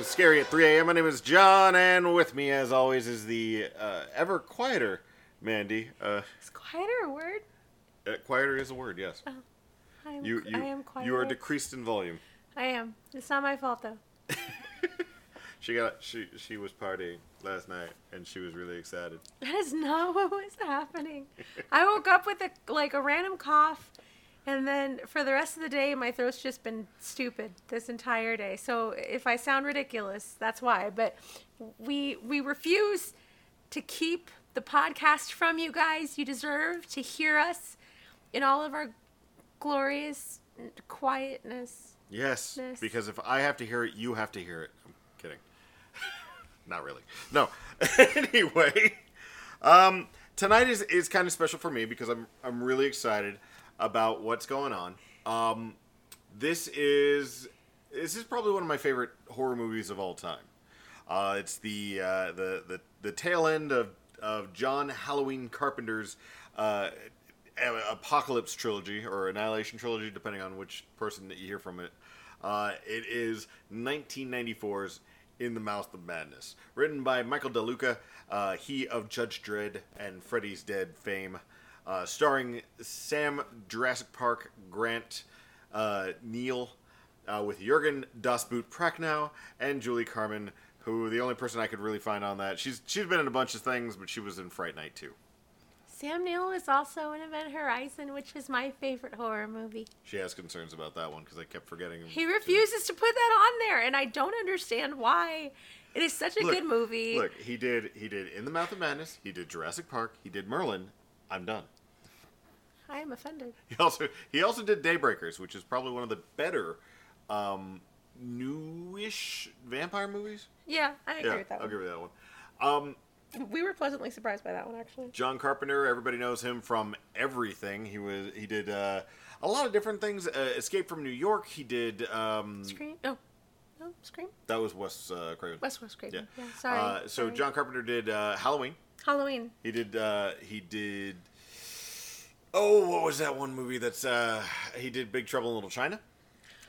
Welcome back to Everything Scary at 3 a.m. My name is John, and with me, as always, is the uh, ever quieter Mandy. Uh, Is quieter a word? uh, quieter is a word, yes. I am, You, you, I am quieter. you are decreased in volume. I am. It's not my fault though. She got she she was partying last night, and she was really excited. That is not what was happening. I woke up with a like a random cough, and then for the rest of the day, my throat's just been stupid this entire day. So if I sound ridiculous, that's why. But we we refuse to keep the podcast from you guys. You deserve to hear us in all of our glorious quietness. Yes, because if I have to hear it, you have to hear it. I'm kidding. Not really. No. anyway, um, tonight is, is kind of special for me because I'm I'm really excited about what's going on. Um, this is this is probably one of my favorite horror movies of all time. Uh, it's the, uh, the the the tail end of of John Halloween Carpenter's uh, Apocalypse trilogy or Annihilation trilogy, depending on which person that you hear from it. Uh, it is 1994's In the Mouth of Madness, written by Michael DeLuca, uh, he of Judge Dredd and Freddy's Dead fame, uh, starring Sam Jurassic Park Grant uh, Neill, uh, with Jurgen Das Boot Prochnow and Julie Carmen, who the only person I could really find on that. She's she's been in a bunch of things, but she was in Fright Night too. Sam Neill is also in Event Horizon, which is my favorite horror movie. She has concerns about that one because I kept forgetting. He refuses to put that on there, and I don't understand why. It is such a Look, good movie. Look, he did he did In the Mouth of Madness. He did Jurassic Park. He did Merlin. I'm done. I am offended. He also he also did Daybreakers, which is probably one of the better um, newish vampire movies. Yeah, I agree yeah, with that I'll give you that one. Um, We were pleasantly surprised by that one, actually. John Carpenter, everybody knows him from everything. He was he did uh, a lot of different things. Uh, Escape from New York. He did um, Scream? No. No, Scream? that was Wes uh, Craven. West West Craven. Yeah. Yeah, sorry. Uh, so sorry. John Carpenter did uh, Halloween. Halloween. He did. Uh, he did. Oh, what was that one movie? That's uh, he did Big Trouble in Little China.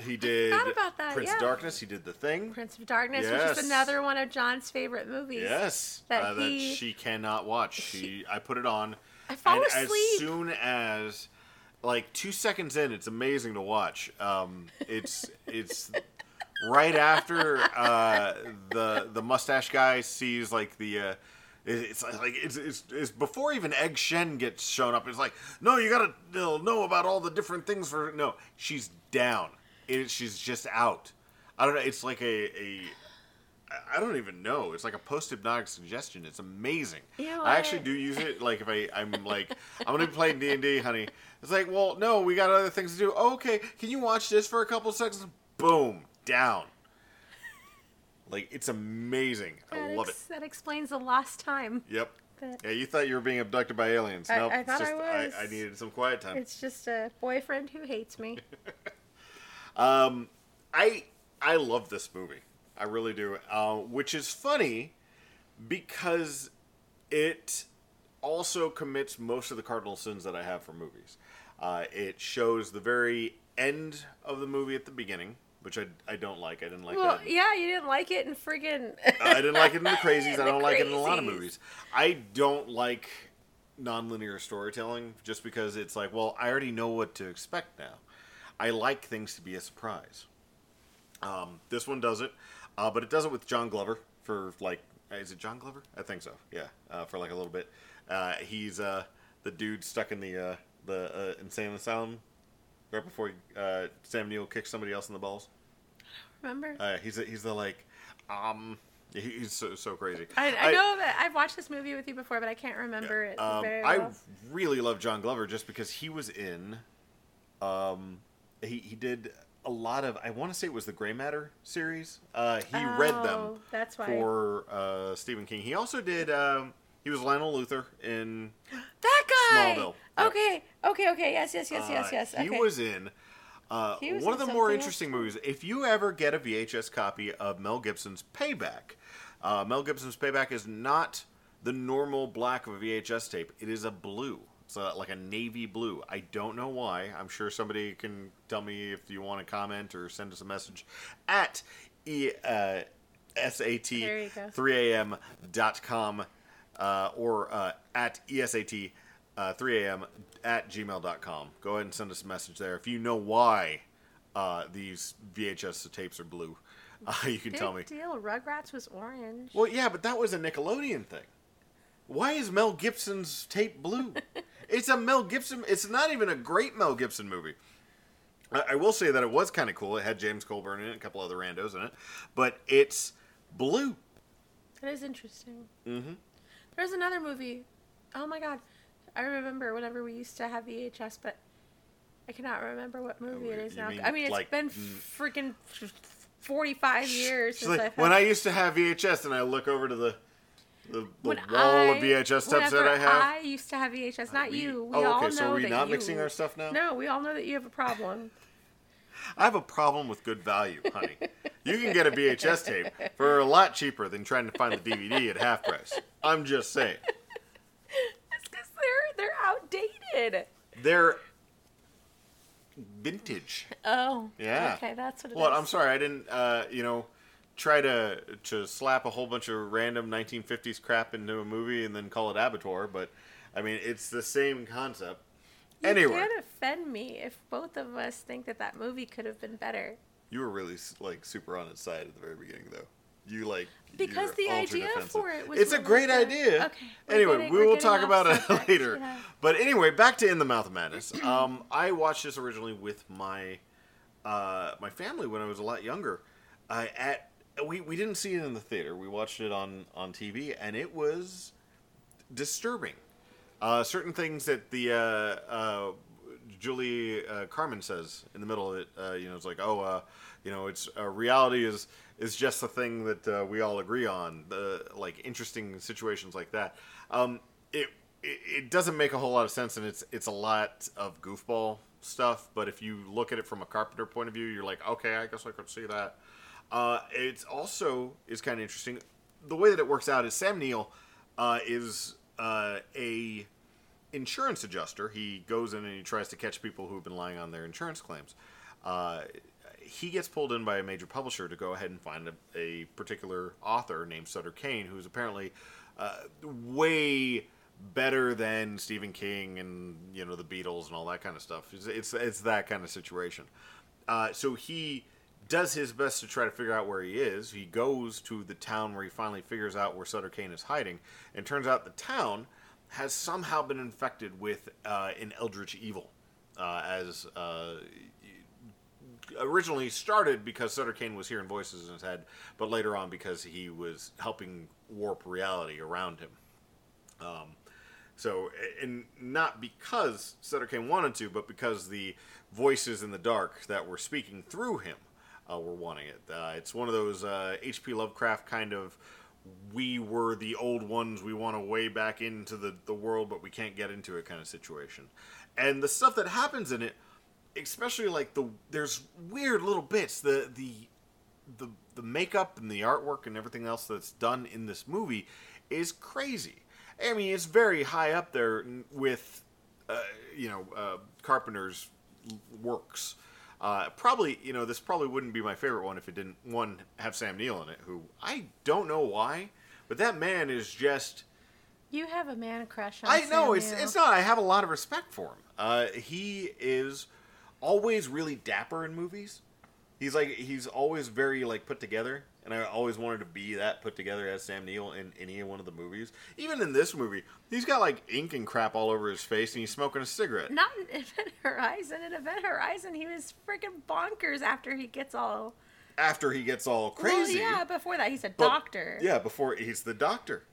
He did that, Prince yeah. of Darkness. He did The Thing. Prince of Darkness, which is another one of John's favorite movies. Yes, That uh, that she cannot watch. She, I put it on. I fall and asleep. as soon as, like two seconds in, it's amazing to watch. Um, it's it's right after uh, the the mustache guy sees like the. Uh, it's like it's, it's, it's before even Egg Shen gets shown up. It's like, no, you gotta know, about all the different things for. No, she's down. It, she's just out. I don't know. It's like a, a I- don't even know. It's like a post-hypnotic suggestion. It's amazing. You know I actually do use it. Like if I, I'm like, I'm gonna be playing D and D, honey. It's like, well, no, we got other things to do. okay, can you watch this for a couple seconds? Boom, down. Like it's amazing. I love ex- it. that explains the last time. Yep. That- Yeah, you thought you were being abducted by aliens. I- nope, I it's thought I just, was. I, needed some quiet time. It's just a boyfriend who hates me. Um, I I love this movie. I really do. Uh, which is funny because it also commits most of the cardinal sins that I have for movies. Uh, it shows the very end of the movie at the beginning, which I, I don't like. I didn't like well, that. yeah, you didn't like it in friggin' I didn't like it in the crazies. I don't like it in a lot of movies. I don't like nonlinear storytelling just because it's like, well, I already know what to expect now. I like things to be a surprise. Um, this one does it, uh, but it does it with John Glover for like, is it John Glover? I think so. Yeah, uh, for like a little bit. Uh, he's uh, the dude stuck in the uh, the uh, insane asylum right before uh, Sam Neill kicks somebody else in the balls. Remember? Uh, he's he's the like, um, he's so so crazy. I, I know that I've watched this movie with you before, but I can't remember it Um, very I really love John Glover just because he was in, um, he he did a lot of I want to say it was the Gray Matter series. Uh, he read them Oh, that's why. for uh, Stephen King. He also did. Um, he was Lionel Luthor in that guy. Smallville. Okay, yep. okay, okay. Yes, yes, yes, yes, uh, yes. Okay. He was in. Uh, he was one in of the more interesting else? movies. If you ever get a VHS copy of Mel Gibson's Payback, uh, Mel Gibson's Payback is not the normal black of a VHS tape. It is a blue. so like a navy blue. I don't know why. I'm sure somebody can tell me if you want to comment or send us a message at e, uh, sat3am.com uh, or uh, at esat uh, 3am at gmail.com. Go ahead and send us a message there. If you know why uh, these VHS tapes are blue, uh, you can Big tell me. deal. Rugrats was orange. Well, yeah, but that was a Nickelodeon thing. Why is Mel Gibson's tape blue? it's a Mel Gibson. It's not even a great Mel Gibson movie. I, I will say that it was kind of cool. It had James Coburn in it, a couple other randos in it, but it's blue. That is interesting. Mm-hmm. There's another movie. Oh my god. I remember whenever we used to have VHS, but I cannot remember what oh, movie it is You now. mean, I mean, it's like, been freaking 45 years She's since like, I've when had- I used to have VHS, and I look over to the the, the when wall I, of VHS tapes that whenever I have. I used to have VHS, not we- you. We oh, all okay, so know are we that not you, mixing our stuff now? No, we all know that you have a problem. I have a problem with good value, honey. you can get a VHS tape for a lot cheaper than trying to find the DVD at half price. I'm just saying. It's because they're they're outdated. They're vintage. Oh. Yeah. Okay, that's what it is. Well, I'm sorry, I didn't, uh, you know, try to to slap a whole bunch of random 1950s crap into a movie and then call it Abattoir, but I mean, it's the same concept. You anyway, can't offend me if both of us think that that movie could have been better. You were really like super on its side at the very beginning, though. You like Because the idea defensive. for it was It's a great idea. Okay, Anyway, getting- we will talk about it later. yeah. But anyway, back to In the Mouth of Madness. Um, I watched this originally with my uh, my family when I was a lot younger. Uh, at we, we didn't see it in the theater. We watched it on on TV, and it was disturbing. Uh, certain things that the uh, uh, Julie uh, Carmen says in the middle of it, uh, you know, it's like, oh, uh, you know, it's uh, reality is is just the thing that uh, we all agree on. The like interesting situations like that. Um, it, it it doesn't make a whole lot of sense, and it's it's a lot of goofball stuff. But if you look at it from a Carpenter point of view, you're like, okay, I guess I could see that. Uh, it's also is kind of interesting. The way that it works out is Sam Neill uh, is uh, a insurance adjuster. He goes in and he tries to catch people who've been lying on their insurance claims. Uh, he gets pulled in by a major publisher to go ahead and find a, a particular author named Sutter Kane, who's apparently uh, way better than Stephen King and you know the Beatles and all that kind of stuff. It's it's, it's that kind of situation. Uh, so he does his best to try to figure out where he is. He goes to the town where he finally figures out where Sutter Kane is hiding, and turns out the town has somehow been infected with uh, an eldritch evil, uh, as uh, originally started because Sutter Kane was hearing voices in his head, but later on because he was helping warp reality around him. Um, so, and not because Sutter Kane wanted to, but because the voices in the dark that were speaking through him uh, were wanting it. Uh, it's one of those uh, H.P. Lovecraft kind of we were the old ones, we want to way back into the, the world, but we can't get into it kind of situation. And the stuff that happens in it, especially like the there's weird little bits, the the the the makeup and the artwork and everything else that's done in this movie is crazy. I mean, it's very high up there with, uh, you know, uh, Carpenter's works. Uh, probably, you know, this probably wouldn't be my favorite one if it didn't one have Sam Neill in it, who I don't know why, but that man is just. You have a man crush on I know it's Neill. it's not. I have a lot of respect for him. Uh, he is always really dapper in movies. He's like he's always very like put together, and I always wanted to be that put together as Sam Neill in any one of the movies. Even in this movie, he's got like ink and crap all over his face, and he's smoking a cigarette. Not in Event Horizon. In Event Horizon, he was freaking bonkers after he gets all After he gets all crazy, Well, yeah, before that, he's a But- doctor. Yeah, before he's the doctor.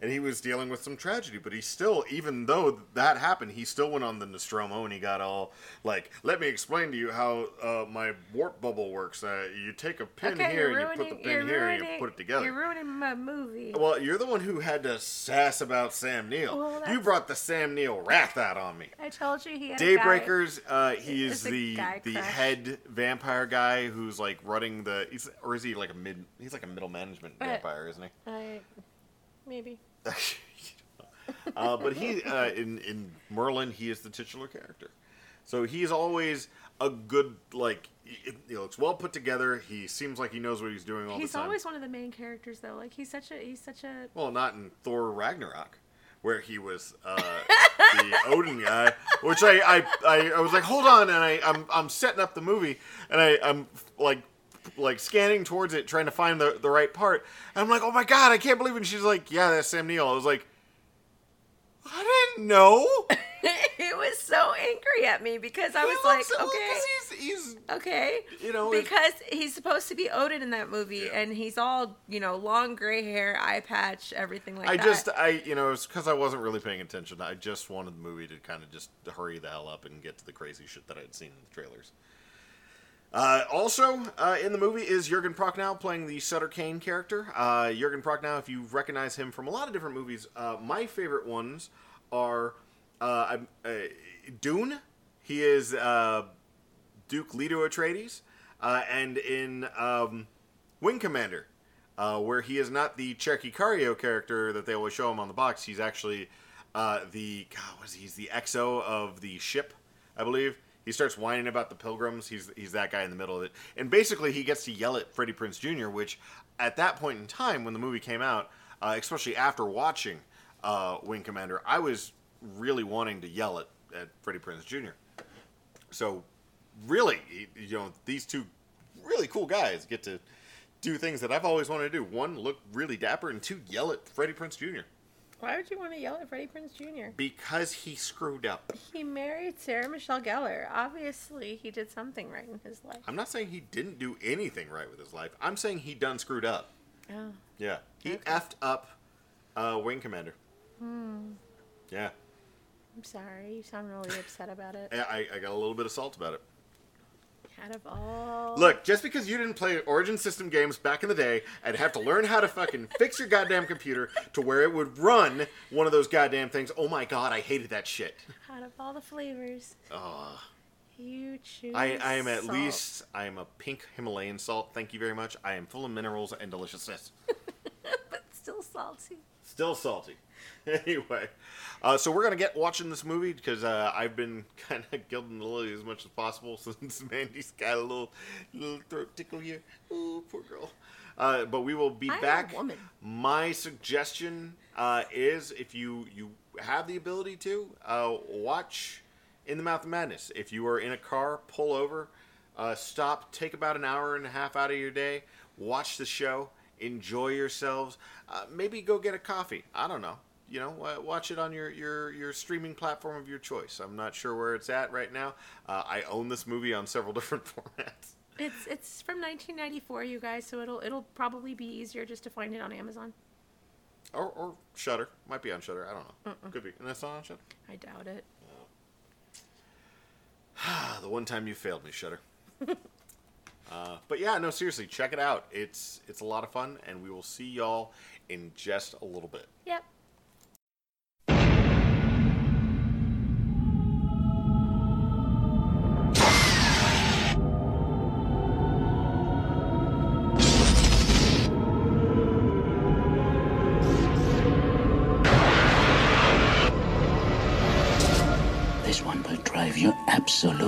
And he was dealing with some tragedy, but he still, even though that happened, he still went on the Nostromo and he got all like, "Let me explain to you how uh, my warp bubble works. Uh, you take a pin Okay, here and you put the pin here and you put it together." You're ruining my movie. well, you're the one who had to sass about Sam Neill. Well, you brought the Sam Neill wrath out on me. I told you he had. Daybreakers, uh, he is the the crush. head vampire guy who's like running the. He's, or is he like a mid? He's like a middle management Uh, vampire, isn't he? I, maybe. uh, but he uh, in in Merlin, he is the titular character. So he's always a good like. He, looks well put together. He seems like he knows what he's doing all He's the time. He's always one of the main characters though. Like he's such a he's such a Well, not in Thor Ragnarok, where he was uh, the Odin guy. Which I, I, I, I was like, hold on, and I, I'm, I'm setting up the movie, and I, I'm like, like scanning towards it, trying to find the, the right part. And I'm like, oh my god, I can't believe it. And she's like, yeah, that's Sam Neill. I was like, I didn't know. he was so angry at me because I He was like, well, he's, he's, okay, you know, because he's supposed to be Odin in that movie, Yeah. and he's all you know, long gray hair, eye patch, everything like I that. I just, I, you know, it's because I wasn't really paying attention. I just wanted the movie to kind of just hurry the hell up and get to the crazy shit that I'd seen in the trailers. Uh, also, uh, in the movie is Jurgen Prochnow playing the Sutter Kane character. Uh, Jurgen Prochnow, if you recognize him from a lot of different movies, uh, my favorite ones are uh, uh, Dune. He is Duke Leto Atreides, and in um, Wing Commander, where he is not the Tchéky Karyo character that they always show him on the box. He's actually the God, what is he? He's the XO of the ship, I believe. He starts whining about the pilgrims. He's he's that guy in the middle of it, and basically he gets to yell at Freddie Prinze Jr., which at that point in time when the movie came out, uh, especially after watching uh, Wing Commander, I was really wanting to yell at, at Freddie Prinze Jr. So really, you know, these two really cool guys get to do things that I've always wanted to do. One, look really dapper, and two, yell at Freddie Prinze Jr. Why would you want to yell at Freddie Prinze Jr.? because he screwed up. He married Sarah Michelle Gellar. Obviously, he did something right in his life. I'm not saying he didn't do anything right with his life. I'm saying he done screwed up. Oh, Yeah, he Okay. effed up uh, Wing Commander. Hmm. Yeah, I'm sorry. You sound really upset about it. I, I- I got a little bit of salt about it. Out of all. Look, just because you didn't play Origin System games back in the day and have to learn how to fucking fix your goddamn computer to where it would run one of those goddamn things, oh my god, I hated that shit. Out of all the flavors, Oh, you choose. I, I am at salt. least, I am a pink Himalayan salt. Thank you very much. I am full of minerals and deliciousness. but still salty. Still salty. anyway, uh, so we're gonna get watching this movie because uh, I've been kind of gilding the lily as much as possible since Mandy's got a little little throat tickle here. Ooh, poor girl. Uh, but we will be I am a back. My suggestion uh, is if you you have the ability to uh, watch In the Mouth of Madness. If you are in a car, pull over, uh, stop, take about an hour and a half out of your day, watch the show, enjoy yourselves. Uh, maybe go get a coffee. I don't know. You know, watch it on your, your, your streaming platform of your choice. I'm not sure where it's at right now. Uh, I own this movie on several different formats. It's it's from 1994, you guys. So it'll it'll probably be easier just to find it on Amazon. Or, or Shudder. Might be on Shudder. I don't know. Could be. And that's not on Shudder. I doubt it. Ah, the one time you failed me, Shudder. uh, but yeah, no, seriously, check it out. It's it's a lot of fun, and we will see y'all in just a little bit. Yep.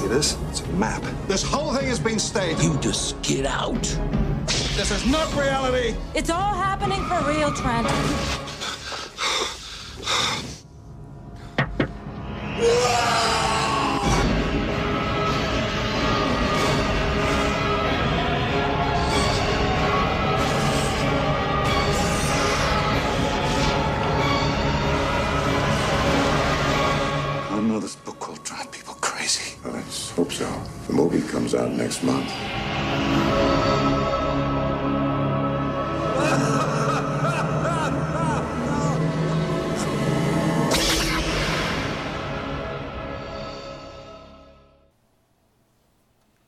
See this? It's a map. This whole thing has been staged. You just get out. This is not reality. It's all happening for real, Trent. I hope so. The movie comes out next month.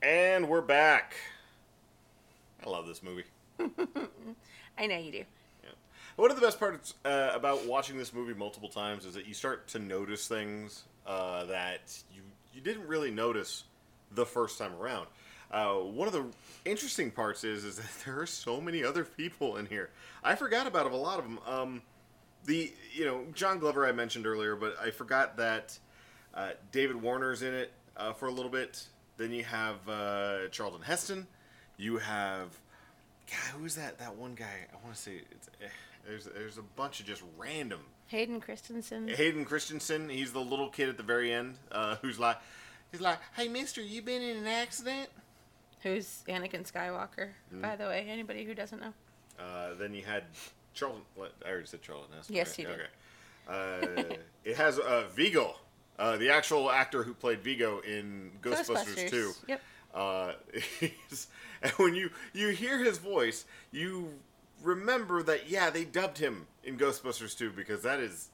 And we're back. I love this movie. I know you do. Yeah. One of the best parts uh, about watching this movie multiple times is that you start to notice things uh, that you you didn't really notice the first time around. Uh, one of the interesting parts is is that there are so many other people in here. I forgot about a lot of them. Um, the you know John Glover I mentioned earlier, but I forgot that uh, David Warner's in it uh, for a little bit. Then you have uh, Charlton Heston. You have God, who is that? That one guy. I want to say it's. Eh, there's there's a bunch of just random. Hayden Christensen. Hayden Christensen. He's the little kid at the very end uh, who's like, he's like, "Hey, Mister, you been in an accident?" Who's Anakin Skywalker, Mm. by the way? Anybody who doesn't know. Uh, then you had Charlton. I already said Charlton Heston. Yes, right? you did. Okay. Uh, it has uh, Vigo, uh, the actual actor who played Vigo in Ghostbusters, Ghostbusters, 2. yep. Uh, he's- and when you you hear his voice, you remember that yeah, they dubbed him in Ghostbusters 2 because that is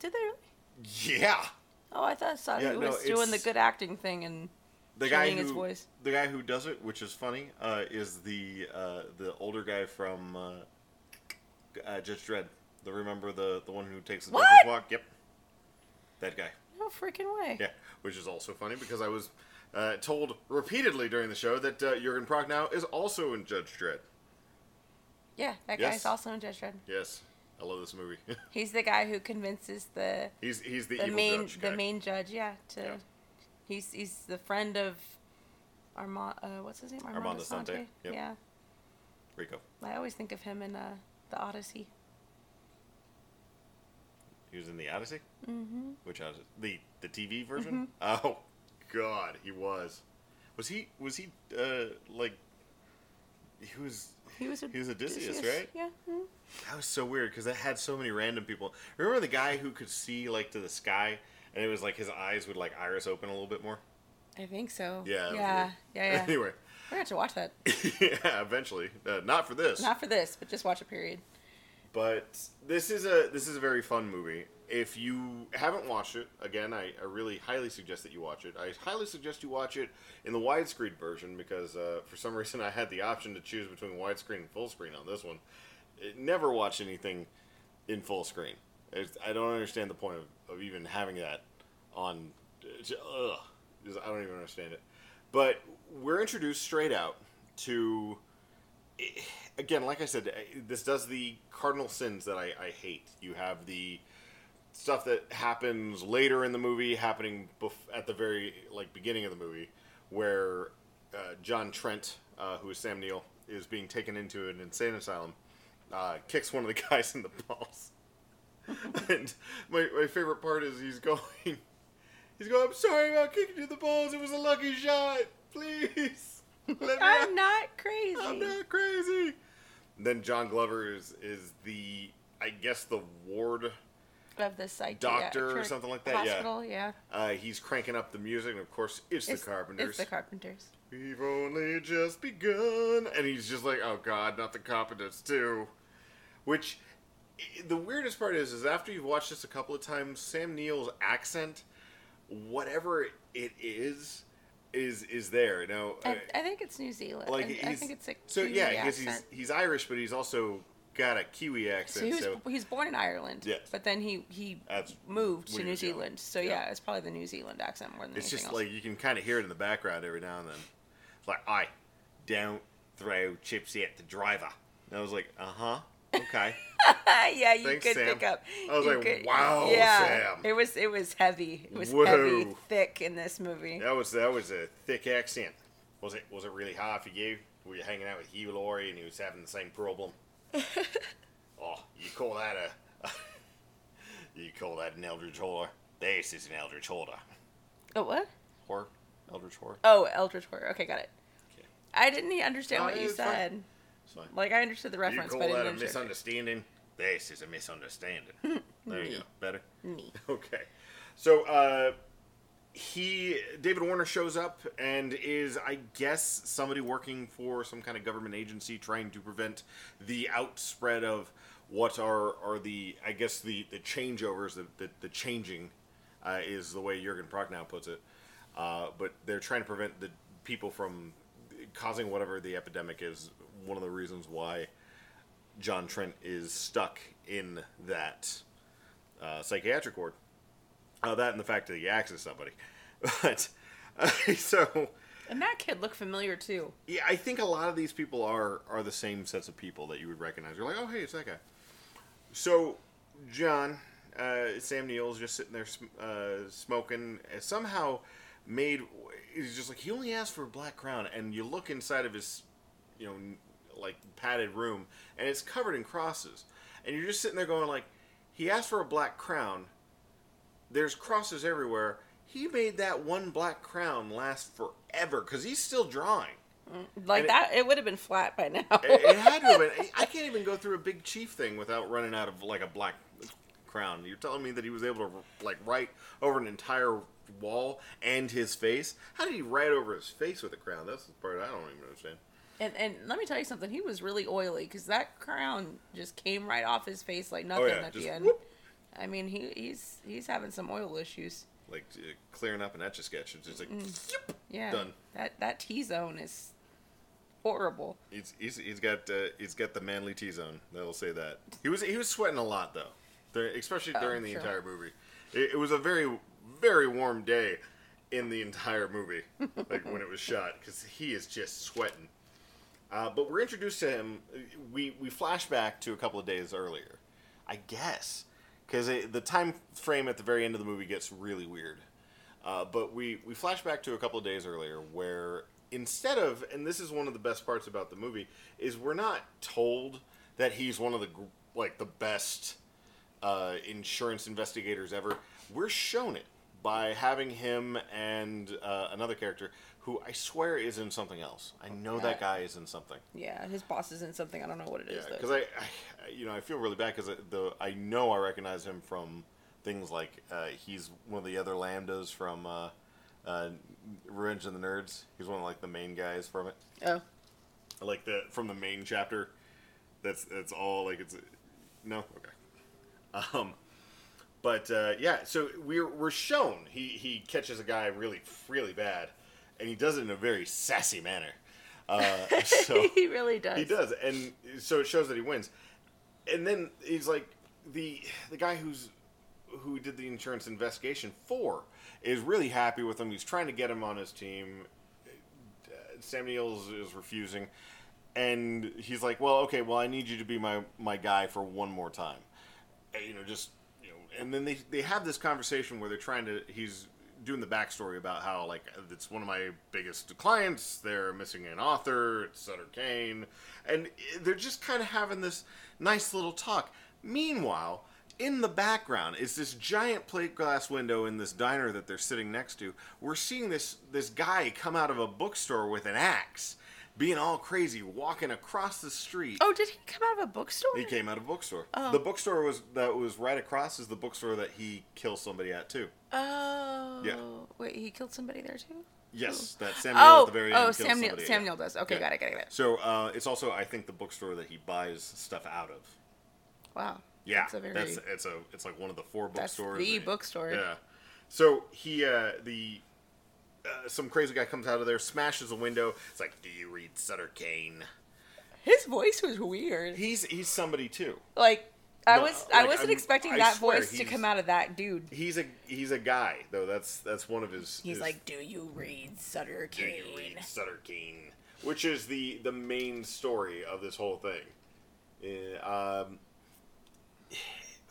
Did they really? yeah. Oh, I thought saw Yeah, he no, was doing the good acting thing and the guy who his voice. the guy who does it, which is funny, uh, is the uh, the older guy from uh, uh, Judge Dredd. The remember the the one who takes the What? Walk. Yep, that guy. No freaking way. Yeah, which is also funny because I was uh, told repeatedly during the show that uh, Jurgen Prochnow is also in Judge Dredd. Yeah, that Yes. guy's also in Judge Dredd. Yes, I love this movie. He's the guy who convinces the he's he's the, the main judge the main judge. Yeah, to Yeah. he's he's the friend of Armand. Uh, what's his name? Armand Assante, yep. Yeah, Rico. I always think of him in uh, the Odyssey. He was in the Odyssey. Mm-hmm. Which Odyssey? The the TV version? Oh God, he was. Was he was he uh like he was He was. A he was Odysseus, right? Yeah. mhm. That was so weird because it had so many random people. Remember the guy who could see like to the sky and it was like his eyes would like iris open a little bit more? I think so. Yeah. Yeah. Yeah. Yeah. anyway, We're gonna have to watch that. yeah, eventually. Uh, not for this. Not for this, but just watch a period. but this is a this is a very fun movie. If you haven't watched it, again, I, I really highly suggest that you watch it. I highly suggest you watch it in the widescreen version because uh, for some reason I had the option to choose between widescreen and full screen on this one. It, never watch anything in full screen. It's, I don't understand the point of, of even having that on. Ugh, I don't even understand it. But we're introduced straight out to again, like I said, eh, this does the cardinal sins that I, I hate. You have the stuff that happens later in the movie happening bef- at the very like beginning of the movie, where uh, John Trent, uh, who is Sam Neill, is being taken into an insane asylum, uh, kicks one of the guys in the balls. and my, my favorite part is he's going, he's going. I'm sorry about kicking you in the balls. It was a lucky shot. Please. Let me out." I'm not crazy. I'm not crazy. Then John Glover is is the I guess the ward. Of the psych Doctor or something like that, yeah. Hospital, yeah. Uh, he's cranking up the music, and of course it's, the Carpenters. It's the Carpenters. We've only just begun, and he's just like, "Oh God, not the Carpenters too." Which i- the weirdest part is, is after you've watched this a couple of times, Sam Neill's accent, whatever it is, is is there. Now, I, I think it's New Zealand. like I, he's, think it's a so Kiwi yeah, because he's accent. he's Irish, but he's also got a Kiwi So accent. he was So, he's born in Ireland. Yes. But then he he That's moved to New. Zealand. So Yeah. yeah. it's probably the New Zealand accent more than it's just else. like you can kind of hear it in the background every now and then. It's like, I don't throw chips at the driver. And I was like, uh huh, okay. yeah, you Thanks, could Sam. pick up. I was you like, could- "Wow, yeah, Sam." It was it was heavy. It was Whoa. heavy, thick in this movie. that was that was a thick accent. Was it was it really hard for you? Were you hanging out with Hugh Laurie and he was having the same problem? oh, you call that a you call that an eldritch horror? This is an eldritch horror. Oh what? Horror, eldritch horror. Oh, Eldritch Horror. Okay, got it. Okay. I didn't understand No, what you fine. said. Fine. Like I understood the reference, You call but that a it. misunderstanding? This is a misunderstanding. there you go. Better. Me. Okay. So uh, he David Warner shows up and is I guess somebody working for some kind of government agency trying to prevent the outspread of what are are the I guess the the changeovers the the, the changing uh, is the way Jurgen Prochnow puts it. Uh, but they're trying to prevent the people from causing whatever the epidemic is. One of the reasons why John Trent is stuck in that uh, psychiatric ward. Uh, that and the fact that he axes somebody. But uh, so And that kid looked familiar too. yeah, I think a lot of these people are are the same sets of people that you would recognize. You're like, oh hey, it's that guy. So John, uh, Sam Neill's just sitting there uh, smoking. Somehow made he's just like he only asked for a black crown, and you look inside of his, you know, like padded room, and it's covered in crosses, and you're just sitting there going like, he asked for a black crown. There's crosses everywhere. He made that one black crown last forever because he's still drawing. Mm, like And it- that, it, would have been flat by now. it, it had to have been. I can't even go through a big chief thing without running out of like a black crown. You're telling me that he was able to like write over an entire wall and his face? How did he write over his face with a crown? That's the part I don't even understand. And and let me tell you something. He was really oily because that crown just came right off his face like oh, nothing Oh, yeah, at just the end. whoop. I mean, he he's he's having some oil issues. Like uh, clearing up an etch a sketch. It's just like Mm. Yeah, Done. That that T zone is horrible. he's, he's he's got uh, he's got the manly T zone. They'll say that. He was he was sweating a lot though, Dur- especially Oh, during the sure. entire movie. It, it was a very very warm day in the entire movie, like when it was shot, because he is just sweating. Uh, but we're introduced to him. We we flash back to a couple of days earlier, I guess, because the time frame at the very end of the movie gets really weird. Uh, but we we flash back to a couple of days earlier where instead of and this is one of the best parts about the movie is we're not told that he's one of the like the best uh, insurance investigators ever. We're shown it by having him and uh, another character who I swear is in something else. I know that guy is in something. Yeah, his boss is in something. I don't know what it is Yeah, though. because I, I, you know, I feel really bad because the I know I recognize him from things like uh, he's one of the other lambdas from uh, uh, Revenge of the Nerds. He's one of like the main guys from it, oh, like the from the main chapter. That's that's all like it's no okay. Um, but uh, yeah, so we're we're shown he he catches a guy really really bad, and he does it in a very sassy manner. Uh, so he really does. he does, and so it shows that he wins. And then he's like the the guy who's who did the insurance investigation for is really happy with him. He's trying to get him on his team. Sam Neill is, is refusing, and he's like, "Well, okay, well, I need you to be my my guy for one more time." And, you know, just you know, and then they they have this conversation where they're trying to. He's doing the backstory about how like it's one of my biggest clients. They're missing an author. It's Sutter Kane, and they're just kind of having this nice little talk. Meanwhile, in the background is this giant plate glass window in this diner that they're sitting next to. We're seeing this this guy come out of a bookstore with an axe, being all crazy, walking across the street. Oh, did he come out of a bookstore? He came out of a bookstore. Oh. The bookstore was that was right across is the bookstore that he kills somebody at too. Oh. Yeah. Wait, he killed somebody there too. Yes, that Sam Neill Oh, at the very end. oh, kills Sam Neill- somebody, Sam. Neill does. Okay, got it, got it, got it. So uh, it's also I think the bookstore that he buys stuff out of. Wow. Yeah, That's a very. that's it's a it's like one of the four That's bookstores. the that- bookstore. Yeah. So he uh, the uh, some crazy guy comes out of there, smashes a window. It's like, do you read Sutter Kane? His voice was weird. He's he's somebody too. Like I No, was I wasn't I'm- expecting I that voice to come out of that dude. He's a he's a guy though. That's that's one of his. He's his- like, "Do you read Sutter Do you Kane?" read Sutter Kane? Which is the the main story of this whole thing. Uh, um,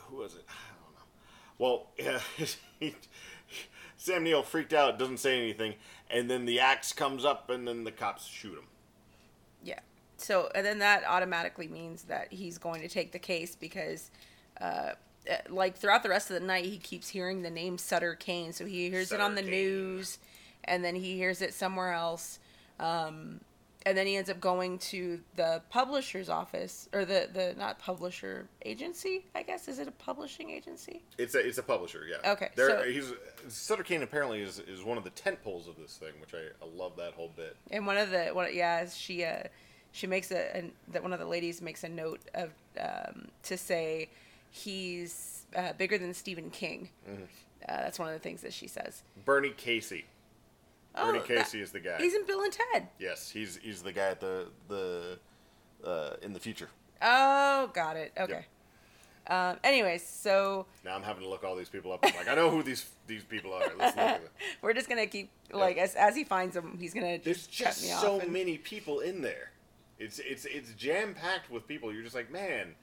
who was it? I don't know. Well, yeah, he, Sam Neill freaked out, doesn't say anything, and then the axe comes up, and then the cops shoot him. So, and then that automatically means that he's going to take the case because, uh, uh, like throughout the rest of the night, he keeps hearing the name Sutter Kane. So he hears it on the Kane. news, and then he hears it somewhere else. Um, and then he ends up going to the publisher's office, or the the not publisher agency, I guess. Is it a publishing agency? It's a it's a publisher, yeah. Okay, There, so- he's Sutter Kane apparently is, is one of the tent poles of this thing, which I, I love that whole bit. And one of the what yeah she uh she makes a, a that one of the ladies makes a note of um, to say he's uh, bigger than Stephen King. Mm-hmm. Uh, that's one of the things that she says. Bernie Casey. Bernie Casey is the guy. He's in Bill and Ted. yes, he's he's the guy at the the uh, in the future. Oh, got it. Okay. Um, anyways, so Now I'm having to look all these people up. I'm like, I know who these these people are. Let's look at we're just gonna keep like as as he finds them, he's gonna There's just cut just me so off. and- many people in there. It's it's it's jam packed with people. You're just like, man,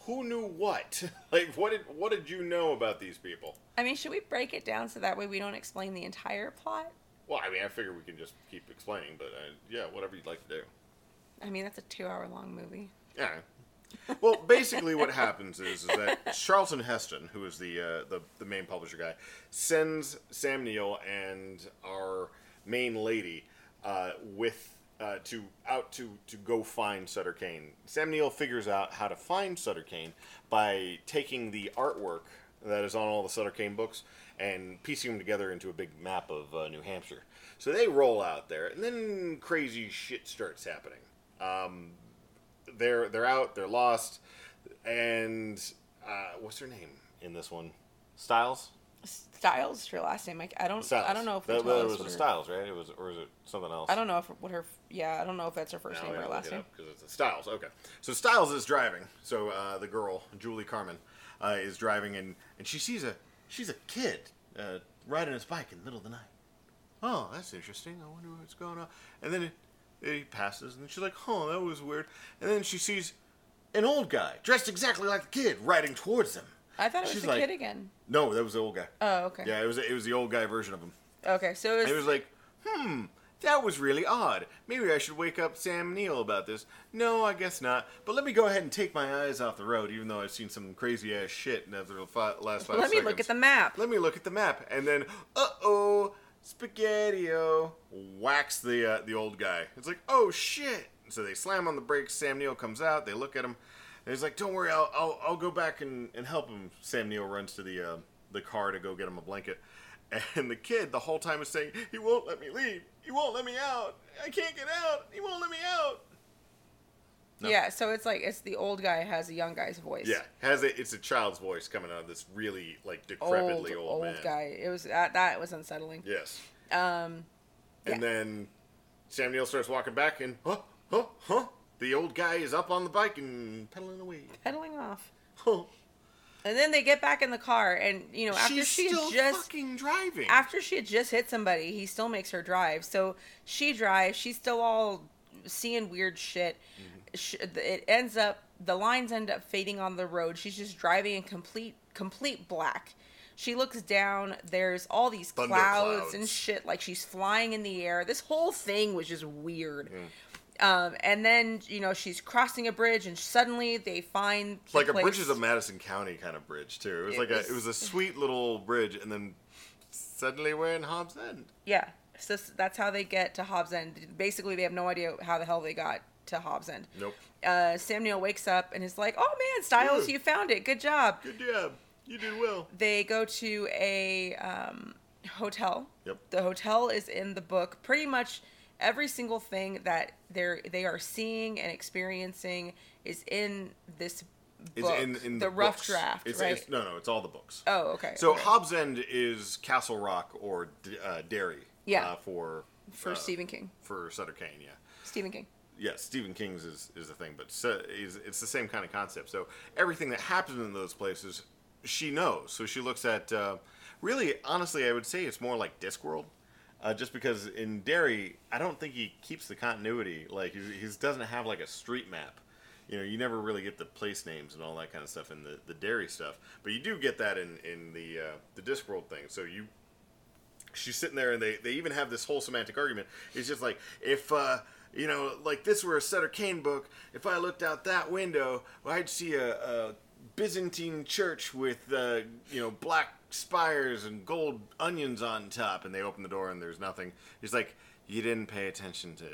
who knew what? like, what did what did you know about these people? I mean, should we break it down so that way we don't explain the entire plot? Well, I mean, I figure we can just keep explaining, but uh, yeah, whatever you'd like to do. I mean, that's a two-hour-long movie. Yeah. Well, basically, what happens is, is that Charlton Heston, who is the, uh, the the main publisher guy, sends Sam Neill and our main lady uh, with uh, to out to to go find Sutter Kane. Sam Neill figures out how to find Sutter Kane by taking the artwork that is on all the Sutter Kane books and piecing them together into a big map of uh, New Hampshire. So they roll out there, and then crazy shit starts happening. Um, they're they're out, they're lost, and uh, what's her name in this one? Styles. Styles her last name. Like, I don't. Styles. I don't know if that, was her- Styles, right? It was, or is it something else? I don't know if what her. Yeah, I don't know if that's her first name or last name. because it's a Styles. Okay, so Styles is driving. So uh, the girl, Julie Carmen, uh, is driving, and and she sees a she's a kid uh, riding his bike in the middle of the night. Oh, that's interesting. I wonder what's going on. And then it, he passes, and she's like, "Oh, that was weird." And then she sees an old guy dressed exactly like the kid riding towards them. I thought it was She's the like- kid again. No, that was the old guy. Oh, okay. Yeah, it was it was the old guy version of him. Okay, so it was. It was like, hmm, that was really odd. Maybe I should wake up Sam Neill about this. No, I guess not. But let me go ahead and take my eyes off the road, even though I've seen some crazy ass shit in the last five Let me look at the map. Let me look at the map, and then, uh oh, Spaghetti-O whacks the uh, the old guy. It's like, oh shit! So they slam on the brakes. Sam Neill comes out. They look at him. And he's like, "Don't worry, I'll I'll, I'll go back and, and help him." Sam Neill runs to the uh, the car to go get him a blanket, and the kid the whole time is saying, "He won't let me leave. He won't let me out. I can't get out. He won't let me out." No. Yeah, so it's like it's the old guy has a young guy's voice. Yeah, has a it's a child's voice coming out of this really like decrepitly old, old man. guy. It was that that was unsettling. Yes. Um, And then Sam Neill starts walking back, and huh, huh, huh. The old guy is up on the bike and pedaling away. pedaling off. Huh. And then they get back in the car, and you know after She's she still just fucking driving. after she had just hit somebody, he still makes her drive. So she drives. She's still all seeing weird shit. Mm-hmm. It ends up the lines end up fading on the road. She's just driving in complete complete black. She looks down. There's all these clouds, clouds. and shit. Like she's flying in the air. This whole thing was just weird. Mm. Um, and then you know she's crossing a bridge, and suddenly they find the like a place- Bridges of Madison County kind of bridge too. It was It like was- a it was a sweet little bridge, and then suddenly we're in Hobbs End. Yeah. So that's how they get to Hobbs End. Basically, they have no idea how the hell they got to Hobbs End. Nope. Uh, Sam Neill wakes up and is like, "Oh man, Styles, Yeah. you found it. Good job." Good job. You did well. They go to a um, hotel. Yep. The hotel is in the book. Pretty much every single thing that they're they are seeing and experiencing is in this book. in, in the, the, rough books. draft, It's, right? it's- no, no, it's all the books. oh, okay. So okay. Hobbs End is Castle Rock or D- uh, Derry. Yeah. Uh, for for uh, Stephen King. For Sutter Kane, yeah. Stephen King. Yes, Stephen King's is, is the thing, but so, is, it's the same kind of concept. So everything that happens in those places, she knows. So she looks at. Uh, really, honestly, I would say it's more like Discworld, uh, just because in Derry, I don't think he keeps the continuity. Like he, doesn't have like a street map. You know, you never really get the place names and all that kind of stuff in the, the Derry stuff, but you do get that in in the uh, the Discworld thing. So you she's sitting there and they, they even have this whole semantic argument. It's just like if uh, you know, like this were a Sutter Kane book, if I looked out that window, well, I'd see a, a Byzantine church with uh, you know black spires and gold onions on top, and they open the door and there's nothing. It's like you didn't pay attention to.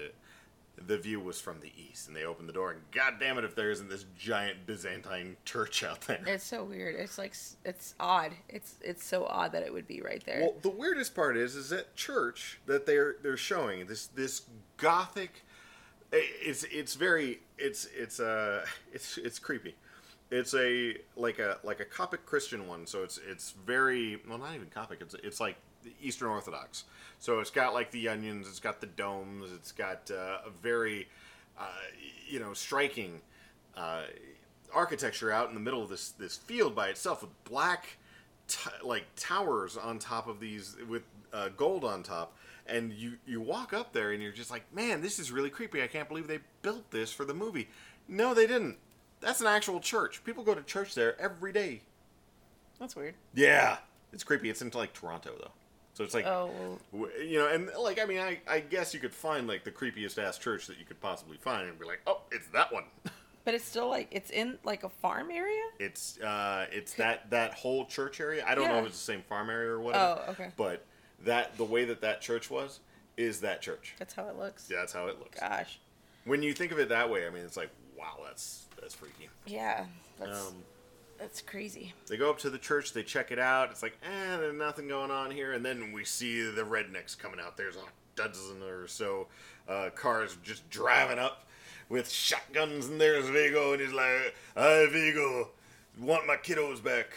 The view was from the east, and they opened the door, and god damn it, if there isn't this giant Byzantine church out there. It's so weird. It's like it's odd. It's it's so odd that it would be right there. Well, the weirdest part is, is that church that they're they're showing this this gothic. It's it's very it's it's uh it's it's creepy. It's a like a like a Coptic Christian one, so it's it's very well not even Coptic. It's it's like Eastern Orthodox. So it's got like the onions, it's got the domes, it's got uh, a very, uh, you know, striking uh, architecture out in the middle of this this field by itself with black, t- like towers on top of these with uh, gold on top. And you you walk up there and you're just like, man, this is really creepy. I can't believe they built this for the movie. No, they didn't. That's an actual church. People go to church there every day. That's weird. Yeah, it's creepy. It's in like Toronto though, so it's like, Oh, you know, and like I mean, I, I guess you could find like the creepiest ass church that you could possibly find and be like, oh, it's that one. but it's still like it's in like a farm area. It's uh, it's that that whole church area. I don't know if it's the same farm area or whatever. Oh, okay. But that the way that that church was is that church. That's how it looks. Yeah, that's how it looks. Gosh. When you think of it that way, I mean, it's like, wow, that's that's freaky. Yeah. That's Um, that's crazy. They go up to the church, they check it out. It's like, eh, there's nothing going on here. And then we see the rednecks coming out. There's a dozen or so uh, cars just driving up with shotguns. And there's Vigo, and he's like, "Hi, Vigo, want my kiddos back."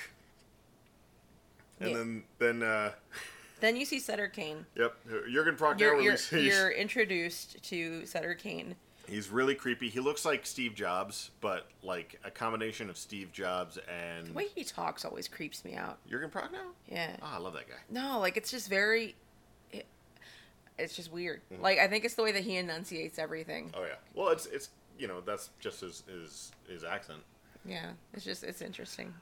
And Yeah. then, then, uh, Then you see Sutter Kane. yep, Jurgen Prochnow You're, you're, you're introduced to Sutter Kane. He's really creepy. He looks like Steve Jobs, but like a combination of Steve Jobs and The way he talks always creeps me out. Jurgen Prochnow. Yeah. Oh, I love that guy. No, like it's just very. It, it's just weird. Mhm. Like I think it's the way that he enunciates everything. Oh yeah. Well, it's it's you know that's just his his his accent. Yeah, it's just it's interesting.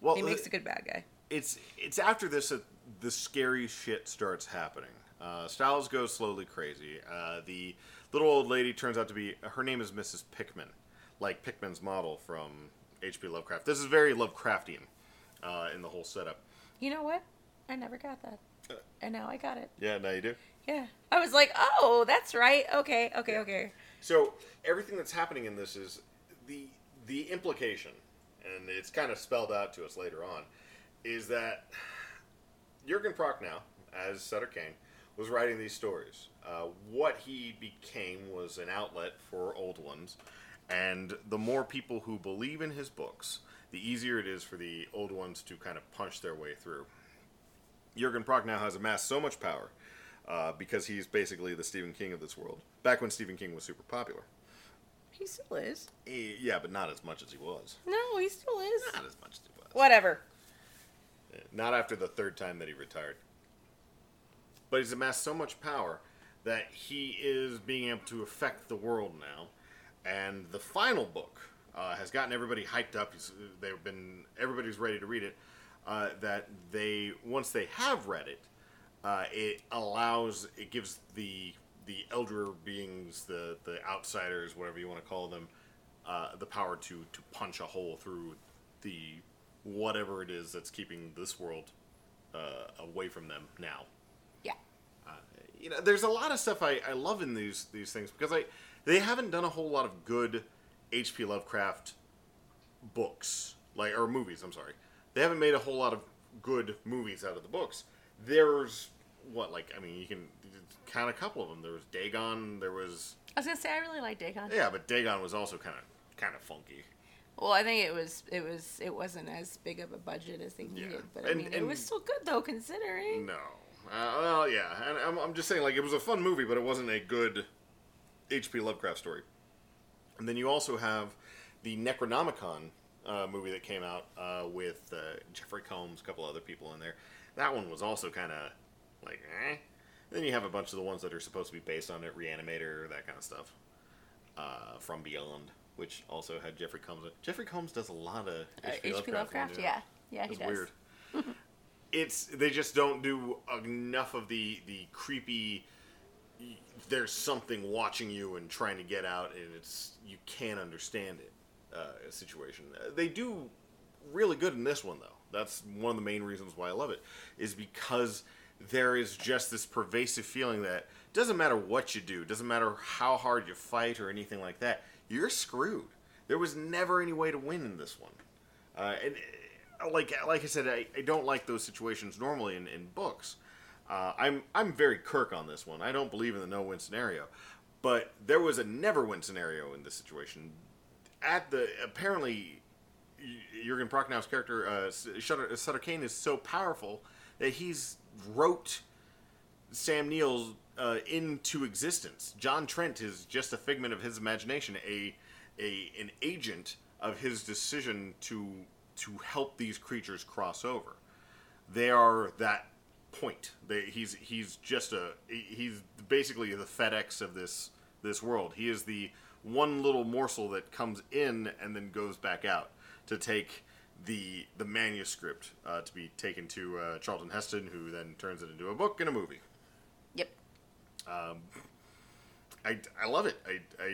Well, he makes uh, a good bad guy. It's it's after this that the scary shit starts happening. Uh, Styles goes slowly crazy. Uh, the little old lady turns out to be her name is Mrs. Pickman, like Pickman's model from H.P. Lovecraft. This is very Lovecraftian uh, in the whole setup. You know what? I never got that, and now I got it. Yeah, now you do. Yeah, I was like, oh, that's right. Okay, okay, okay. So everything that's happening in this is the the implication, and it's kind of spelled out to us later on, is that Jurgen Prochnow, as Sutter Kane, was writing these stories. Uh, what he became was an outlet for old ones, and the more people who believe in his books, the easier it is for the old ones to kind of punch their way through. Jurgen Prochnow has amassed so much power uh, because he's basically the Stephen King of this world. Back when Stephen King was super popular. He still is. Eh, Yeah, but not as much as he was. No, he still is. Not as much as he was. Whatever. Eh, Not after the third time that he retired. But he's amassed so much power that he is being able to affect the world now. And the final book uh, has gotten everybody hyped up. They've been everybody's ready to read it. Uh, that they once they have read it, uh, it allows it gives the the elder beings, the the outsiders, whatever you want to call them, uh, the power to to punch a hole through the whatever it is that's keeping this world uh, away from them now. Yeah. You know, there's a lot of stuff I, I love in these these things because I they haven't done a whole lot of good H.P. Lovecraft books like or movies. I'm sorry, they haven't made a whole lot of good movies out of the books. There's what like I mean you can count a couple of them. There was Dagon. There was I was gonna say I really like Dagon. yeah, but Dagon was also kind of kind of funky. Well, I think it was it was it wasn't as big of a budget as they needed, but I And- mean, it was still good though considering. No. Uh, well, yeah, and I'm, I'm just saying, like, it was a fun movie, but it wasn't a good H.P. Lovecraft story. And then you also have the Necronomicon uh, movie that came out uh, with uh, Jeffrey Combs, a couple other people in there. That one was also kind of like, eh. Then you have a bunch of the ones that are supposed to be based on it, Reanimator, that kind of stuff. Uh, From Beyond, which also had Jeffrey Combs. Jeffrey Combs does a lot of Uh, H.P. H.P. Lovecraft. Lovecraft, ones, yeah. Yeah, he It's does. weird it's they just don't do enough of the the creepy there's something watching you and trying to get out and it's you can't understand it uh, situation. Uh, they do really good in this one though. That's one of the main reasons why i love it is because there is just this pervasive feeling that doesn't matter what you do doesn't matter how hard you fight or anything like that you're screwed. There was never any way to win in this one. Uh, and like like I said, I, I don't like those situations normally in, in books. Uh, I'm I'm very Kirk on this one. I don't believe in the no win scenario, but there was a never win scenario in this situation. At the apparently, Jurgen Prochnow's character uh, Sutter, Sutter Kane is so powerful that he's wrote Sam Neill uh, into existence. John Trent is just a figment of his imagination, a a an agent of his decision to to help these creatures cross over. They are that point. They, he's he's just a he's basically the FedEx of this this world. He is the one little morsel that comes in and then goes back out to take the the manuscript uh, to be taken to uh, Charlton Heston, who then turns it into a book and a movie. Yep. Um, I, I love it. I, I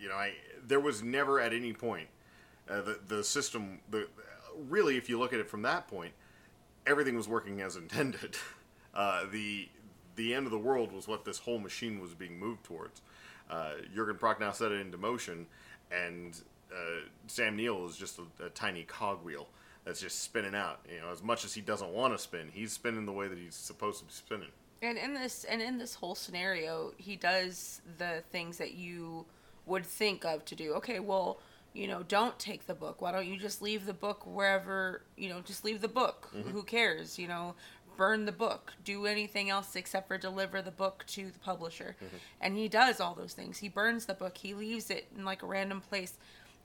you know I there was never at any point uh, the the system the really if you look at it from that point everything was working as intended. Uh, the the end of the world was what this whole machine was being moved towards. Uh, Jurgen Prochnow set it into motion, and uh, Sam Neill is just a, a, tiny cogwheel that's just spinning out. You know, as much as he doesn't want to spin, he's spinning the way that he's supposed to be spinning. And in this and in this whole scenario, he does the things that you would think of to do. Okay, well, you know, don't take the book. Why don't you just leave the book wherever, you know, just leave the book. Mm-hmm. Who cares? You know, burn the book, do anything else except for deliver the book to the publisher. Mm-hmm. And he does all those things. He burns the book, he leaves it in like a random place,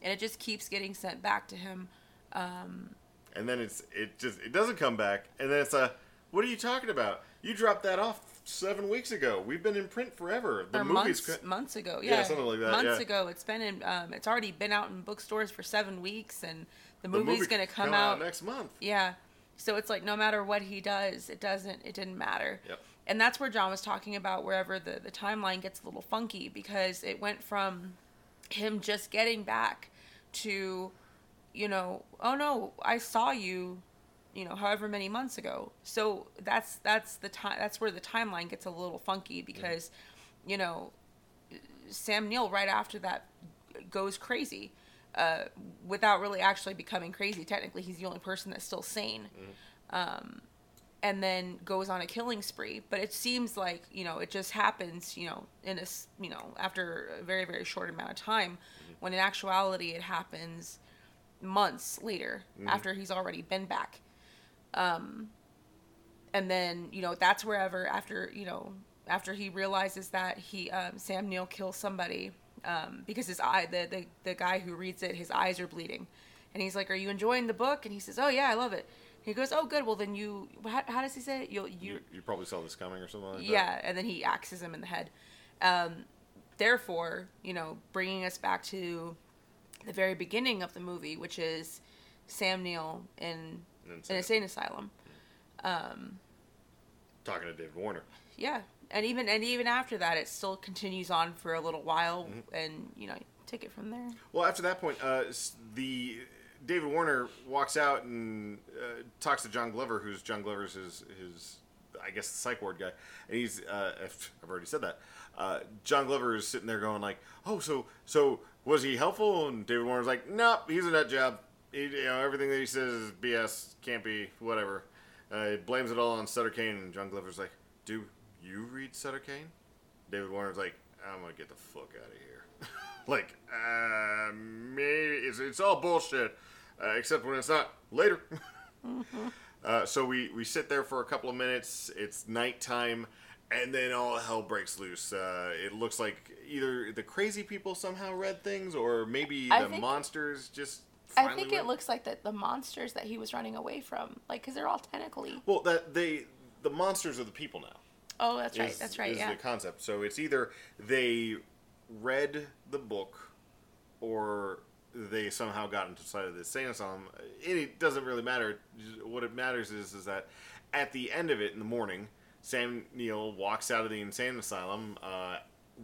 and it just keeps getting sent back to him. Um, and then it's it just it doesn't come back, and then it's a what are you talking about? You dropped that off seven weeks ago. We've been in print forever. The or movie's months, months ago. Yeah. yeah, something like that. Months yeah. ago, it's been in. Um, it's already been out in bookstores for seven weeks, and the, the movie's movie going to come, out, out next month. Yeah, so it's like no matter what he does, it doesn't it didn't matter. Yep. And that's where John was talking about wherever the, the timeline gets a little funky because it went from him just getting back to, you know, oh no, I saw you, you know, however many months ago. So that's that's the time that's where the timeline gets a little funky because, mm-hmm. you know, Sam Neill right after that goes crazy uh, without really actually becoming crazy. Technically, he's the only person that's still sane. Mm-hmm. Um, and then goes on a killing spree. But it seems like you know it just happens, you know, in a you know after a very very short amount of time, mm-hmm. when in actuality it happens months later mm-hmm. after he's already been back. Um, and then you know that's wherever after you know after he realizes that he um, Sam Neill kills somebody um, because his eye, the, the the guy who reads it, his eyes are bleeding, and he's like, "Are you enjoying the book?" And he says, "Oh yeah, I love it." He goes, "Oh good. Well then you, how, how does he say it? You'll, you, you you probably saw this coming or something like yeah, that. and then he axes him in the head. Um, therefore, you know, bringing us back to the very beginning of the movie, which is Sam Neill in an insane asylum. Um, Talking to David Warner. Yeah, and even and even after that, it still continues on for a little while, mm-hmm. and you know, take it from there. Well, after that point, uh, the David Warner walks out and uh, talks to John Glover, who's John Glover's his, his I guess the psych ward guy, and he's uh, I've already said that. Uh, John Glover is sitting there going like, "Oh, so so was he helpful?" And David Warner's like, "Nope, he's a nut job. He, you know, everything that he says is BS. Can't be whatever." Uh, he blames it all on Sutter Kane, and John Glover's like, "Do you read Sutter Kane? David Warner's like, I'm gonna get the fuck out of here. like, uh, maybe it's, it's all bullshit, uh, except when it's not. Later. mm-hmm. uh, so we we sit there for a couple of minutes. It's nighttime, and then all hell breaks loose. Uh, it looks like either the crazy people somehow read things, or maybe I the monsters just. I think it looks like that the monsters that he was running away from, like, because they're all tentacly. Well, that they the monsters are the people now. Oh, that's right. that's right. Is yeah. the concept. So it's either they read the book, or they somehow got into sight of the insane asylum. It doesn't really matter. What it matters is is that at the end of it in the morning, Sam Neill walks out of the insane asylum uh,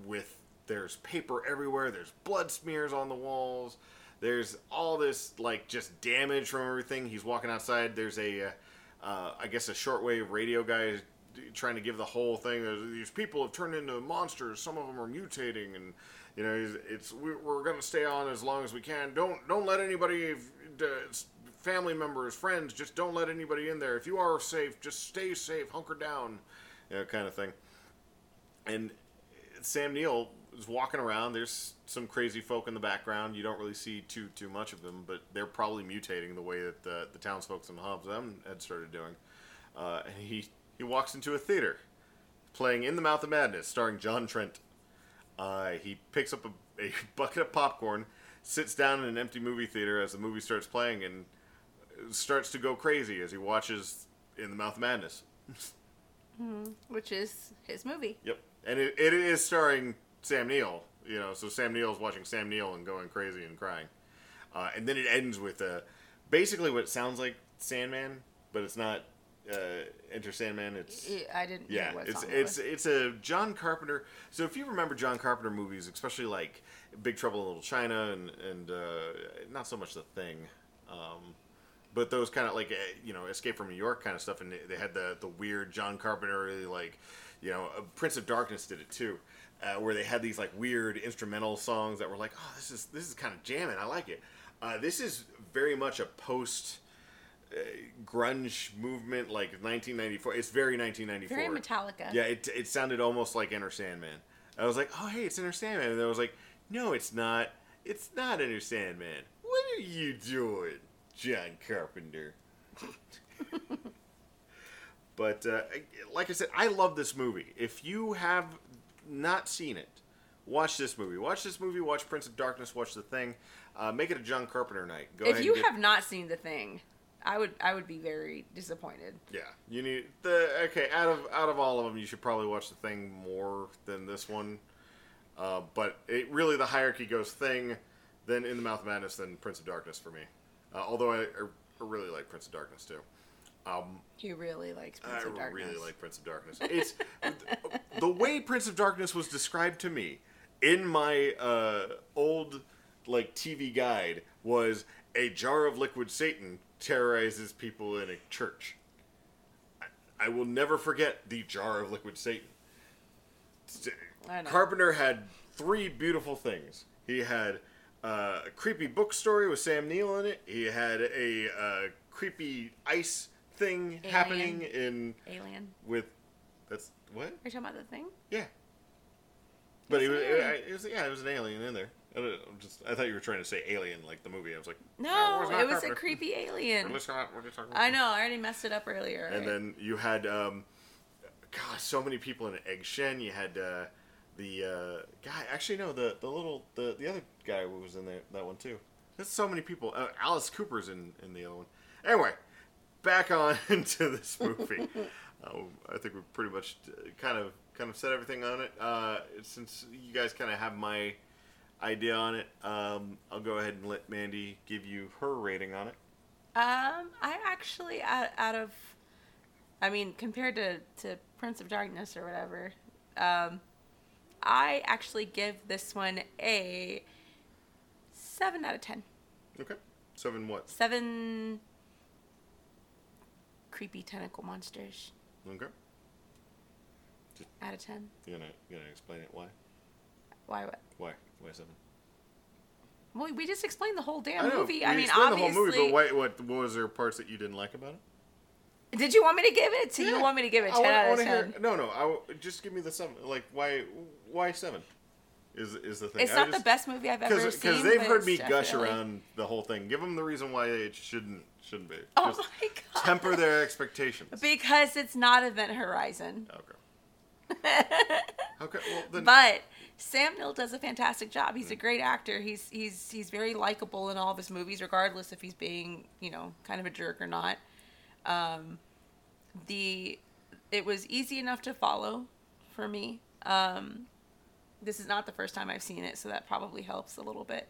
with there's paper everywhere. There's blood smears on the walls. There's all this like just damage from everything. He's walking outside. There's a, uh, uh I guess a shortwave radio guy trying to give the whole thing. These people have turned into monsters. Some of them are mutating, and you know, it's we're going to stay on as long as we can. Don't don't let anybody, family members, friends, just don't let anybody in there. If you are safe, just stay safe, hunker down, you know, kind of thing. And Sam Neill is walking around. There's some crazy folk in the background. You don't really see too too much of them, but they're probably mutating the way that the the townsfolk in Hobb's End had started doing. Uh, and he he walks into a theater playing In the Mouth of Madness, starring John Trent. Uh, he picks up a, a bucket of popcorn, sits down in an empty movie theater as the movie starts playing, and starts to go crazy as he watches In the Mouth of Madness. Mhm, Which is his movie. Yep. And it, it is starring Sam Neill, you know, so Sam Neill's watching Sam Neill and going crazy and crying. Uh, and then it ends with uh, basically what sounds like Sandman, but it's not uh, Enter Sandman. It's I didn't yeah, it's it's was. it's a John Carpenter. So if you remember John Carpenter movies, especially like Big Trouble in Little China and and uh, not so much The Thing, um, but those kind of like eh, you know Escape from New York kind of stuff, and they, they had the the weird John Carpenter like you know uh, Prince of Darkness did it too. Uh, where they had these like weird instrumental songs that were like, oh, this is this is kind of jamming. I like it. Uh, this is very much a post uh, grunge movement, like 1994. It's very 1994. Very Metallica. Yeah, it, it sounded almost like Enter Sandman. I was like, oh, hey, it's Enter Sandman. And I was like, no, it's not. It's not Enter Sandman. What are you doing, John Carpenter? but uh, like I said, I love this movie. If you have not seen it, watch this movie. Watch this movie. Watch Prince of Darkness. Watch The Thing. Uh, make it a John Carpenter night. Go if you get, have not seen the thing, I would I would be very disappointed. Yeah, you need the okay. Out of out of all of them, you should probably watch the thing more than this one. Uh, but it really the hierarchy goes thing, then In the Mouth of Madness, then Prince of Darkness for me. Uh, although I, I really like Prince of Darkness too. Um, He really likes Prince I of Darkness. I really like Prince of Darkness. It's the way Prince of Darkness was described to me in my uh, old like TV guide was a jar of liquid Satan terrorizes people in a church. I, I will never forget the jar of liquid Satan. Carpenter had three beautiful things. He had uh, a creepy book story with Sam Neill in it. He had a uh, creepy ice thing Alien. happening in Alien. with that's what? Are you talking about the thing? Yeah. But it was, it, it was yeah, it was an alien in there. I, just I thought you were trying to say alien like the movie. I was like, No, not it was a creepy alien. Let's not- we're just talking about I know. I already messed it up earlier. And then you had, um, God, so many people in. Egg Shen. You had uh, the uh, guy. Actually, no, the the little the the other guy who was in there that one too. There's so many people. Uh, Alice Cooper's in in the other one. Anyway, back on into this movie. uh, I think we've pretty much uh, kind of kind of said everything on it. Uh, since you guys kind of have my idea on it, um, I'll go ahead and let Mandy give you her rating on it. Um, I actually out, out of, I mean, compared to to Prince of Darkness or whatever, um, I actually give this one a seven out of ten. Okay, seven what? Seven creepy tentacle monsters Okay. out of ten. You gonna you gonna explain it? Why? Why? What? Why? Why seven? Well, we just explained the whole damn I movie. we I mean, explained obviously. the whole movie, but what what was there parts that you didn't like about it? Did you want me to give it? Do you want me to give it I wanna- out of ten? hear- no, no. I w- just give me the seven. Like why? Why seven? Is is the thing? It's I not just- the best movie I've ever Because seen. they've heard me gush definitely- around the whole thing. Give them the reason why it shouldn't shouldn't be. Oh Just my god! temper their expectations. Because it's not Event Horizon. Okay. Okay. Well then. But Sam Neill does a fantastic job. He's a great actor. He's he's he's very likable in all of his movies, regardless if he's being you know kind of a jerk or not. Um, the it was easy enough to follow for me. Um, this is not the first time I've seen it, so that probably helps a little bit.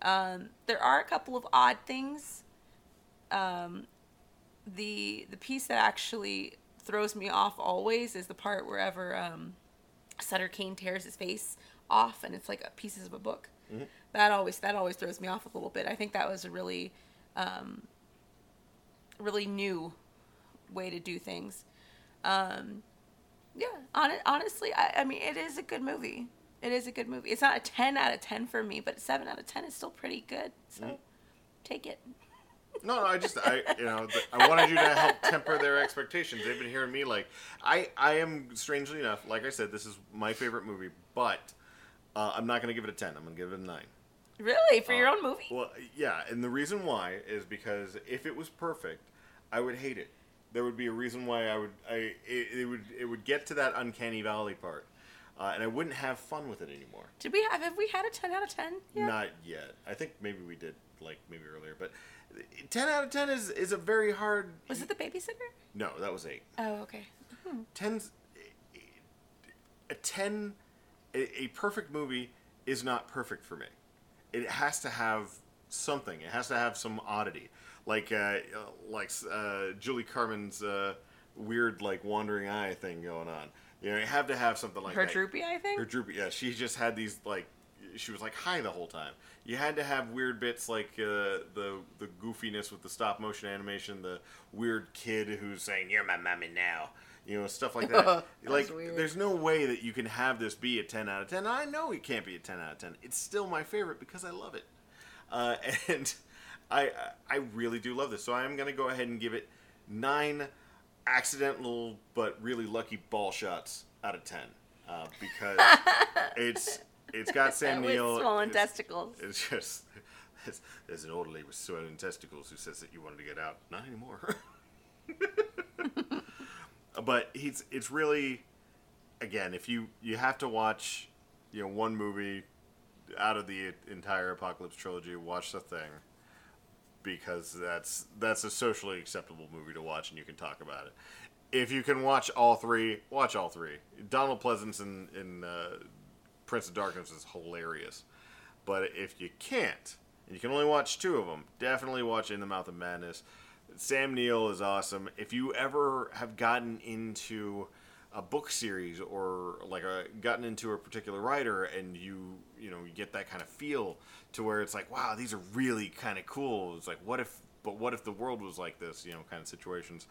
Um, there are a couple of odd things. Um, the the piece that actually throws me off always is the part wherever um, Sutter Kane tears his face off, and it's like a pieces of a book. Mhm. That always that always throws me off a little bit. I think that was a really, um, really new way to do things. Um, yeah, hon- honestly, I, I mean, it is a good movie. It is a good movie. It's not a ten out of ten for me, but seven out of ten is still pretty good. So, Mhm. take it. No, no, I just, I, you know, I wanted you to help temper their expectations. They've been hearing me like, I, I am strangely enough, like I said, this is my favorite movie, but uh, I'm not going to give it a ten. I'm going to give it a nine. Really, for your Uh, own movie? Well, yeah, and the reason why is because if it was perfect, I would hate it. there would be a reason why I would I it, it would it would get to that uncanny valley part, uh, and I wouldn't have fun with it anymore. Did we have have we had a ten out of ten? Not yet. I think maybe we did like maybe earlier, but ten out of ten is is a very hard. Was it the babysitter? No, that was eight. Oh, okay. A ten. A, a perfect movie is not perfect for me. It has to have something. It has to have some oddity, like uh, like uh, Julie Carmen's uh, weird like wandering eye thing going on. You know, you have to have something like Her that. droopy eye thing? Her droopy, yeah. She just had these like, she was like high the whole time. You had to have weird bits like uh, the the goofiness with the stop motion animation, the weird kid who's saying "You're my mommy now," you know, stuff like that. Like, weird. there's no way that you can have this be a 10 out of 10. I know it can't be a 10 out of 10. It's still my favorite because I love it, uh, and I I really do love this. So I'm gonna go ahead and give it nine accidental but really lucky ball shots out of 10 uh, because it's it's got Sam Neill. swollen it's- testicles. It's just there's, there's an orderly with swollen testicles who says that you wanted to get out. Not anymore. but he's it's really again if you you have to watch you know one movie out of the entire Apocalypse trilogy, watch the thing because that's that's a socially acceptable movie to watch and you can talk about it. If you can watch all three, watch all three. Donald Pleasence in, in uh, Prince of Darkness is hilarious. But if you can't, and you can only watch two of them, definitely watch In the Mouth of Madness. Sam Neill is awesome. If you ever have gotten into a book series or like a gotten into a particular writer and you you know you get that kind of feel to where it's like wow these are really kind of cool it's like what if but what if the world was like this you know kind of situations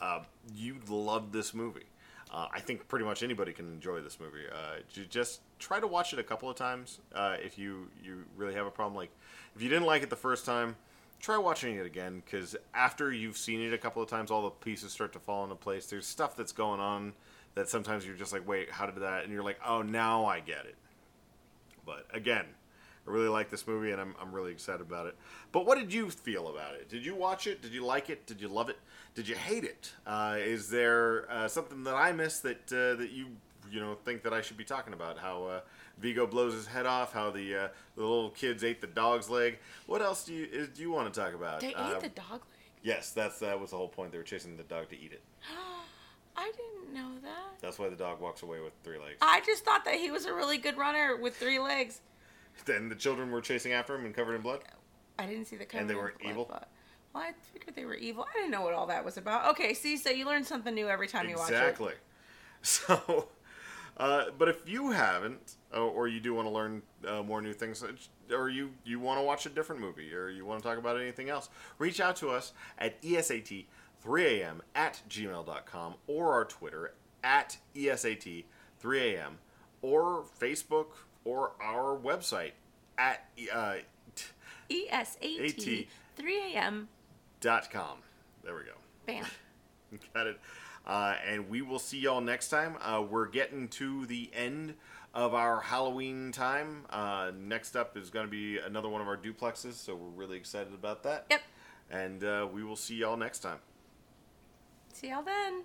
uh, you'd love this movie uh, I think pretty much anybody can enjoy this movie. Uh, just try to watch it a couple of times uh, if you you really have a problem. Like if you didn't like it the first time, try watching it again because after you've seen it a couple of times, all the pieces start to fall into place. There's stuff that's going on that sometimes you're just like, wait, how did that? And you're like, oh, now I get it. But again, I really like this movie and I'm, I'm really excited about it. But what did you feel about it? Did you watch it? Did you like it? Did you love it? Did you hate it? Uh, is there uh, something that I missed that uh, that you you know think that I should be talking about? How uh, Vigo blows his head off? How the uh, the little kids ate the dog's leg? What else do you is, do you want to talk about? They Uh, ate the dog leg. Yes, that's that was the whole point. They were chasing the dog to eat it. I didn't know that. That's why the dog walks away with three legs. I just thought that he was a really good runner with three legs. Then the children were chasing after him and covered in blood. I didn't see the cover. And they were blood, evil? but- Well, I figured they were evil. I didn't know what all that was about. Okay, see, so you learn something new every time you watch it. Exactly. So, uh, but if you haven't, uh, or you do want to learn uh, more new things, uh, or you, you want to watch a different movie, or you want to talk about anything else, reach out to us at E ESAT3am at gmail.com or our Twitter at E ESAT3am or Facebook or our website at uh, E S A T, 3 a.m. dot com. There we go. Bam. Got it. Uh, and we will see y'all next time. Uh, we're getting to the end of our Halloween time. Uh, next up is going to be another one of our duplexes, so we're really excited about that. Yep. And uh, we will see y'all next time. See y'all then.